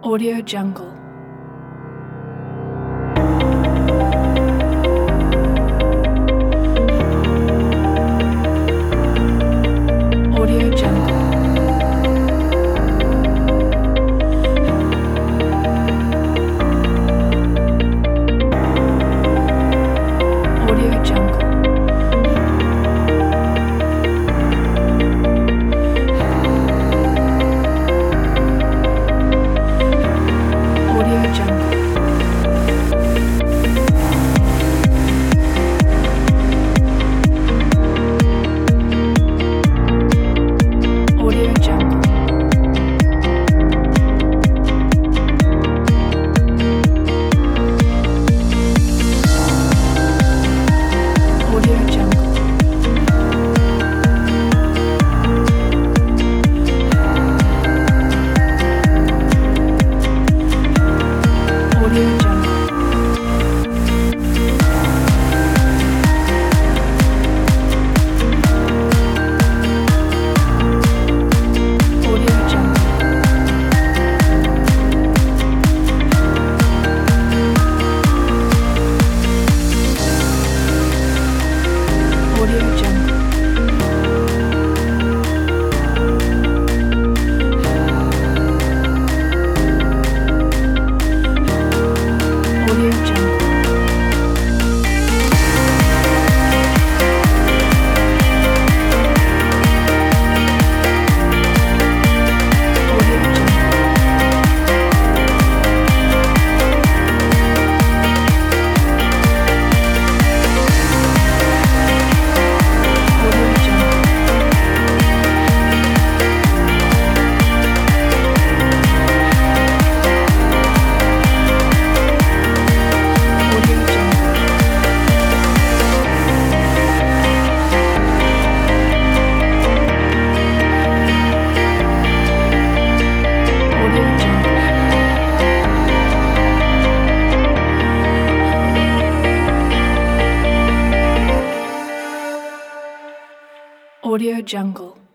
Audio Jungle. future. Audio Jungle.